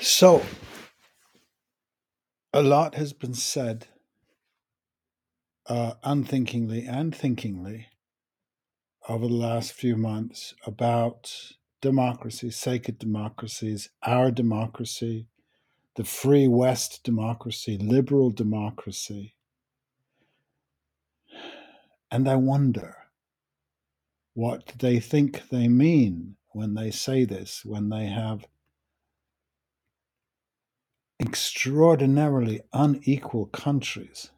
So, a lot has been said uh, unthinkingly and thinkingly over the last few months about democracy, sacred democracies, our democracy, the free West democracy, liberal democracy. And I wonder what they think they mean when they say this, when they have extraordinarily unequal countries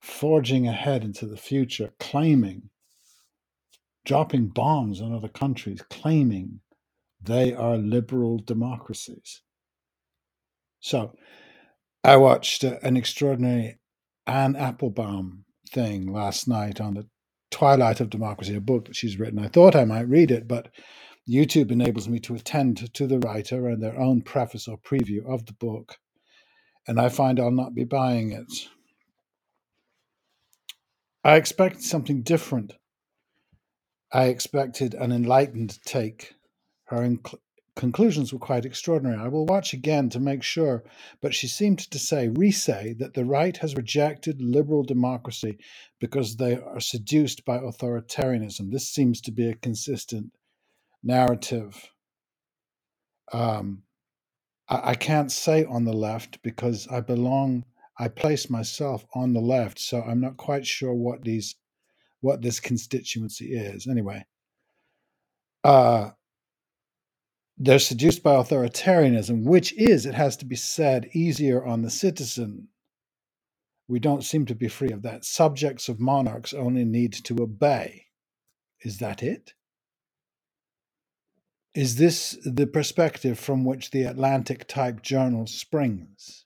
forging ahead into the future, claiming, dropping bombs on other countries, claiming they are liberal democracies. So I watched uh, an extraordinary Anne Applebaum thing last night on the Twilight of Democracy, a book that she's written. I thought I might read it, but YouTube enables me to attend to the writer and their own preface or preview of the book, and I find I'll not be buying it. I expected something different. I expected an enlightened take. Her inc- conclusions were quite extraordinary. I will watch again to make sure, but she seemed to say, re say, that the right has rejected liberal democracy because they are seduced by authoritarianism. This seems to be a consistent narrative. Um, I, I can't say on the left because I belong, I place myself on the left, so I'm not quite sure what these what this constituency is. Anyway, uh, they're seduced by authoritarianism, which is, it has to be said, easier on the citizen. We don't seem to be free of that. Subjects of monarchs only need to obey. Is that it? Is this the perspective from which the Atlantic type journal springs?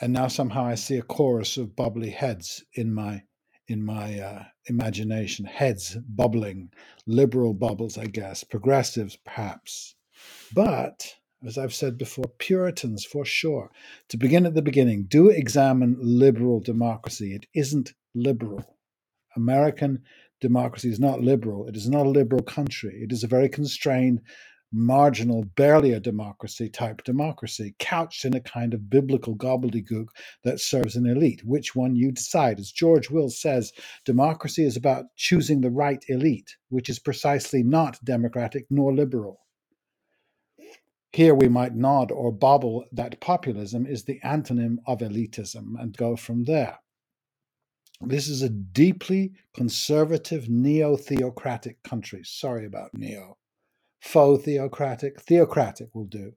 And now somehow I see a chorus of bubbly heads in my in my uh, imagination, heads bubbling, liberal bubbles, I guess, progressives perhaps. But as I've said before, Puritans for sure. To begin at the beginning, do examine liberal democracy. It isn't liberal. American democracy is not liberal. It is not a liberal country. It is a very constrained, marginal, barely a democracy type democracy, couched in a kind of biblical gobbledygook that serves an elite. Which one you decide. As George Will says, democracy is about choosing the right elite, which is precisely not democratic nor liberal. Here we might nod or bobble that populism is the antonym of elitism and go from there. This is a deeply conservative, neo theocratic country. Sorry about neo. Faux theocratic, theocratic will do.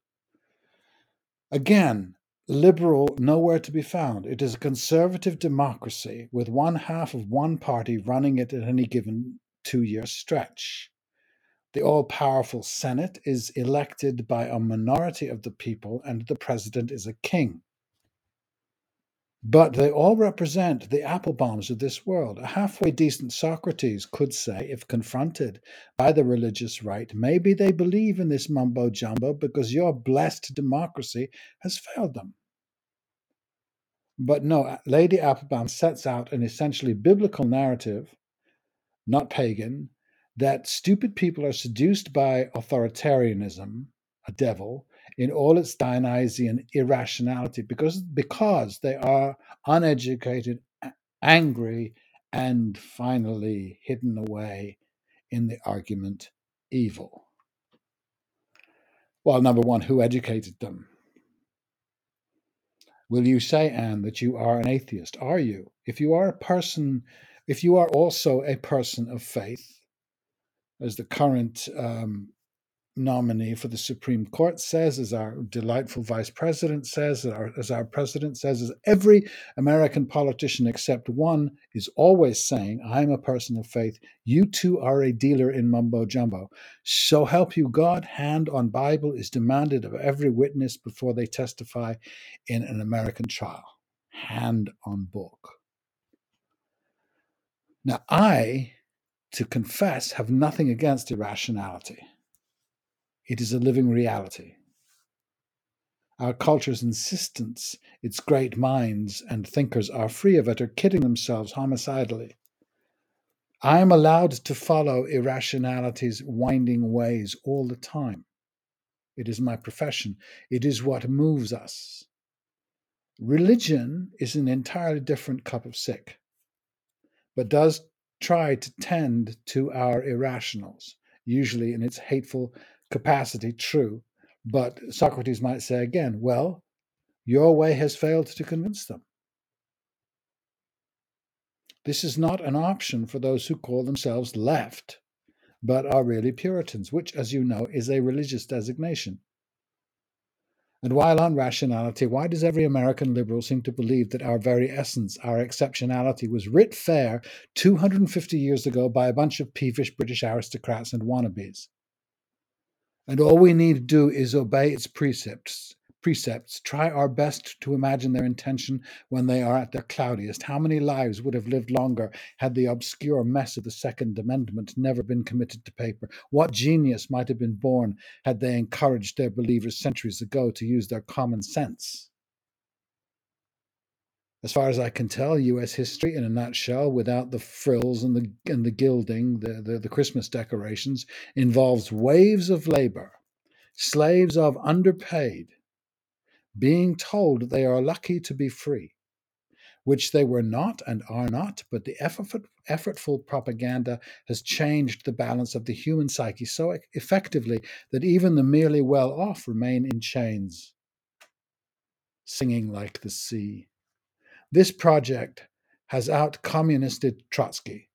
Again, liberal nowhere to be found. It is a conservative democracy with one half of one party running it at any given two year stretch. The all powerful Senate is elected by a minority of the people, and the president is a king. But they all represent the Applebaums of this world. A halfway decent Socrates could say, if confronted by the religious right, maybe they believe in this mumbo jumbo because your blessed democracy has failed them. But no, Lady Applebaum sets out an essentially biblical narrative, not pagan, that stupid people are seduced by authoritarianism, a devil, in all its Dionysian irrationality because, because they are uneducated, angry, and finally hidden away in the argument evil. Well, number one, who educated them? Will you say, Anne, that you are an atheist? Are you? If you are a person, if you are also a person of faith, as the current um, nominee for the Supreme Court says, as our delightful vice president says, as our, as our president says, as every American politician except one is always saying, I'm a person of faith. You too are a dealer in mumbo jumbo. So help you God, hand on Bible is demanded of every witness before they testify in an American trial. Hand on book. Now, I, to confess, have nothing against irrationality. It is a living reality. Our culture's insistence, its great minds and thinkers are free of it, are kidding themselves homicidally. I am allowed to follow irrationality's winding ways all the time. It is my profession. It is what moves us. Religion is an entirely different cup of sick, but does try to tend to our irrationals, usually in its hateful capacity, true. But Socrates might say again, well, your way has failed to convince them. This is not an option for those who call themselves left, but are really Puritans, which, as you know, is a religious designation. And while on rationality, why does every American liberal seem to believe that our very essence, our exceptionality, was writ fair 250 years ago by a bunch of peevish British aristocrats and wannabes? And all we need to do is obey its precepts, precepts, try our best to imagine their intention when they are at their cloudiest. How many lives would have lived longer had the obscure mess of the Second Amendment never been committed to paper? What genius might have been born had they encouraged their believers centuries ago to use their common sense? As far as I can tell, U.S. history in a nutshell, without the frills and the and the gilding, the, the, the Christmas decorations, involves waves of labor, slaves of underpaid, being told they are lucky to be free, which they were not and are not, but the effort, effortful propaganda has changed the balance of the human psyche so effectively that even the merely well off remain in chains, singing like the sea. This project has out communisted Trotsky,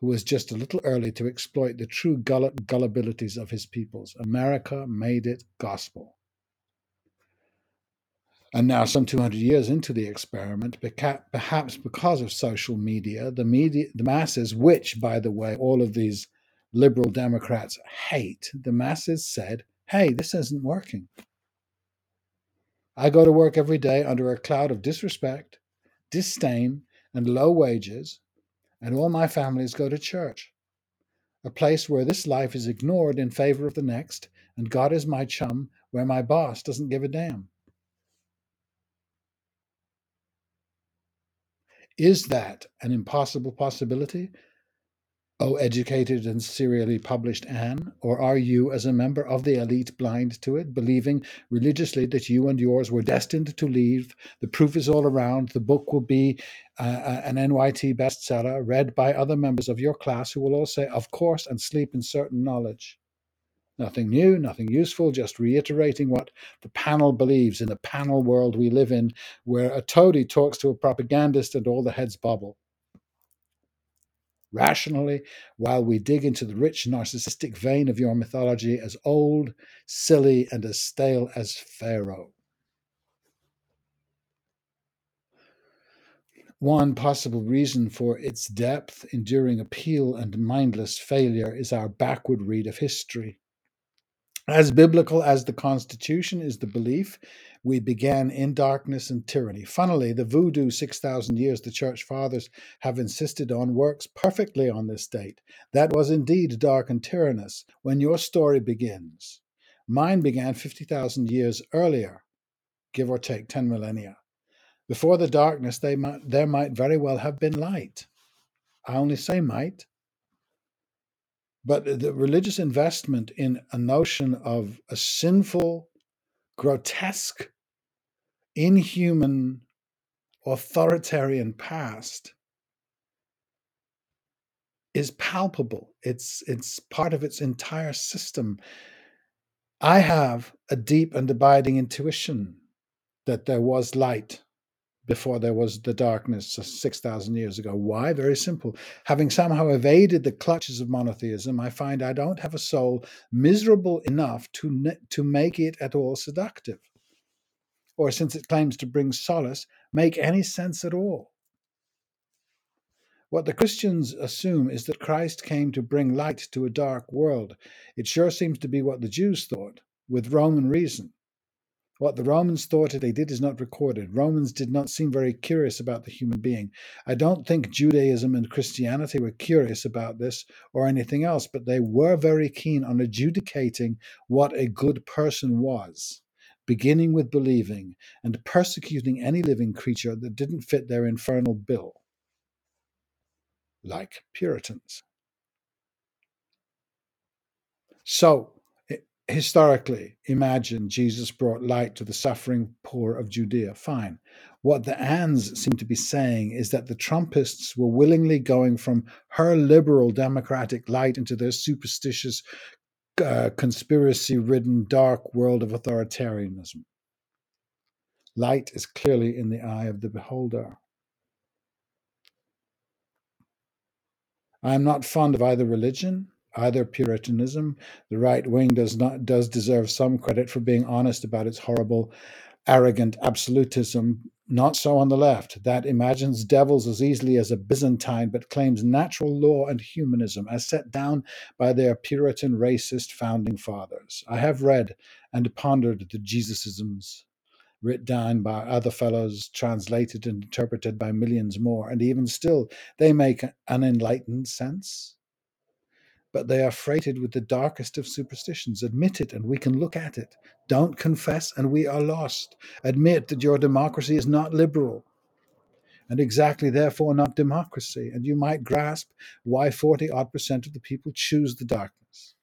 who was just a little early to exploit the true gullibilities of his peoples. America made it gospel. And now, some 200 years into the experiment, perhaps because of social media, the media, the masses, which, by the way, all of these liberal Democrats hate, the masses said, "Hey, this isn't working." I go to work every day under a cloud of disrespect, disdain, and low wages, and all my families go to church, a place where this life is ignored in favor of the next, and God is my chum, where my boss doesn't give a damn. Is that an impossible possibility? O educated and serially published Anne, or are you, as a member of the elite, blind to it, believing religiously that you and yours were destined to leave? The proof is all around. The book will be uh, uh an NYT bestseller, read by other members of your class who will all say, Of course, and sleep in certain knowledge. Nothing new, nothing useful, just reiterating what the panel believes in the panel world we live in, where a toady talks to a propagandist and all the heads bobble. Rationally, while we dig into the rich narcissistic vein of your mythology as old, silly, and as stale as Pharaoh. One possible reason for its depth, enduring appeal, and mindless failure is our backward read of history. As biblical as the Constitution is the belief we began in darkness and tyranny. Funnily, the voodoo 6,000 years the church fathers have insisted on works perfectly on this date. That was indeed dark and tyrannous when your story begins. Mine began 50,000 years earlier, give or take 10 millennia. Before the darkness, they might, there might very well have been light. I only say might but the religious investment in a notion of a sinful, grotesque, inhuman, authoritarian past is palpable. It's it's part of its entire system. I have a deep and abiding intuition that there was light before there was the darkness 6,000 years ago. Why? Very simple. Having somehow evaded the clutches of monotheism, I find I don't have a soul miserable enough to, to make it at all seductive. Or, since it claims to bring solace, make any sense at all. What the Christians assume is that Christ came to bring light to a dark world. It sure seems to be what the Jews thought, with Roman reason. What the Romans thought they did is not recorded. Romans did not seem very curious about the human being. I don't think Judaism and Christianity were curious about this or anything else, but they were very keen on adjudicating what a good person was, beginning with believing and persecuting any living creature that didn't fit their infernal bill, like Puritans. So, historically, imagine Jesus brought light to the suffering poor of Judea. Fine. What the Anns seem to be saying is that the Trumpists were willingly going from her liberal democratic light into their superstitious, uh, conspiracy ridden dark world of authoritarianism. Light is clearly in the eye of the beholder. I am not fond of either religion, either Puritanism. The right wing does not does deserve some credit for being honest about its horrible, arrogant absolutism. Not so on the left, that imagines devils as easily as a Byzantine, but claims natural law and humanism as set down by their Puritan racist founding fathers. I have read and pondered the Jesusisms writ down by other fellows, translated and interpreted by millions more, and even still they make an enlightened sense. But they are freighted with the darkest of superstitions. Admit it, and we can look at it. Don't confess, and we are lost. Admit that your democracy is not liberal, and exactly therefore not democracy, and you might grasp why 40 odd percent of the people choose the darkness.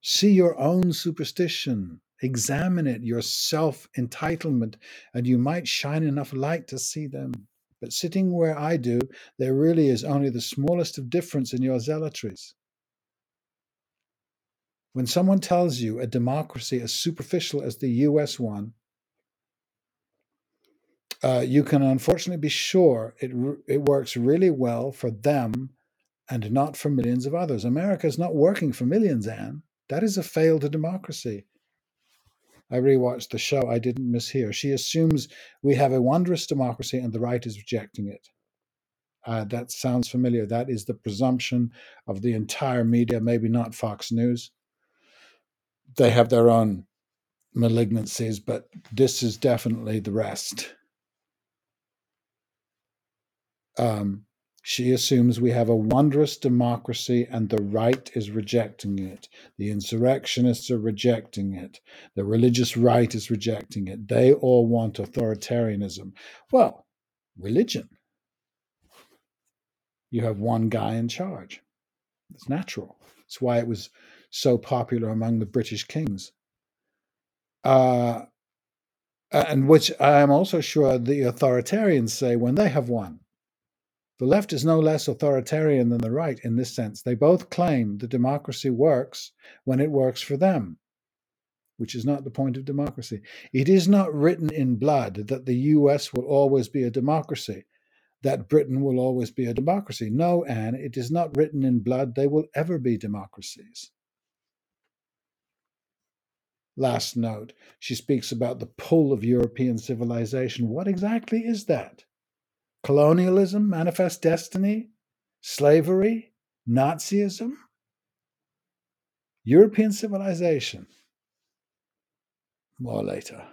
See your own superstition Examine it, your self entitlement, and you might shine enough light to see them. But sitting where I do, there really is only the smallest of difference in your zealotries. When someone tells you a democracy as superficial as the US one, uh, you can unfortunately be sure it, it works really well for them and not for millions of others. America is not working for millions, Anne. That is a failed democracy. I rewatched the show. I didn't mishear. She assumes we have a wondrous democracy and the right is rejecting it. Uh, that sounds familiar. That is the presumption of the entire media, maybe not Fox News. They have their own malignancies, but this is definitely the rest. Um, she assumes we have a wondrous democracy and the right is rejecting it. The insurrectionists are rejecting it. The religious right is rejecting it. They all want authoritarianism. Well, religion. You have one guy in charge. It's natural. It's why it was so popular among the British kings. Uh, and which I am also sure the authoritarians say when they have one. The left is no less authoritarian than the right in this sense. They both claim that democracy works when it works for them, which is not the point of democracy. It is not written in blood that the US will always be a democracy, that Britain will always be a democracy. No, Anne, it is not written in blood they will ever be democracies. Last note, she speaks about the pull of European civilization. What exactly is that? Colonialism, manifest destiny, slavery, Nazism, European civilization. More later.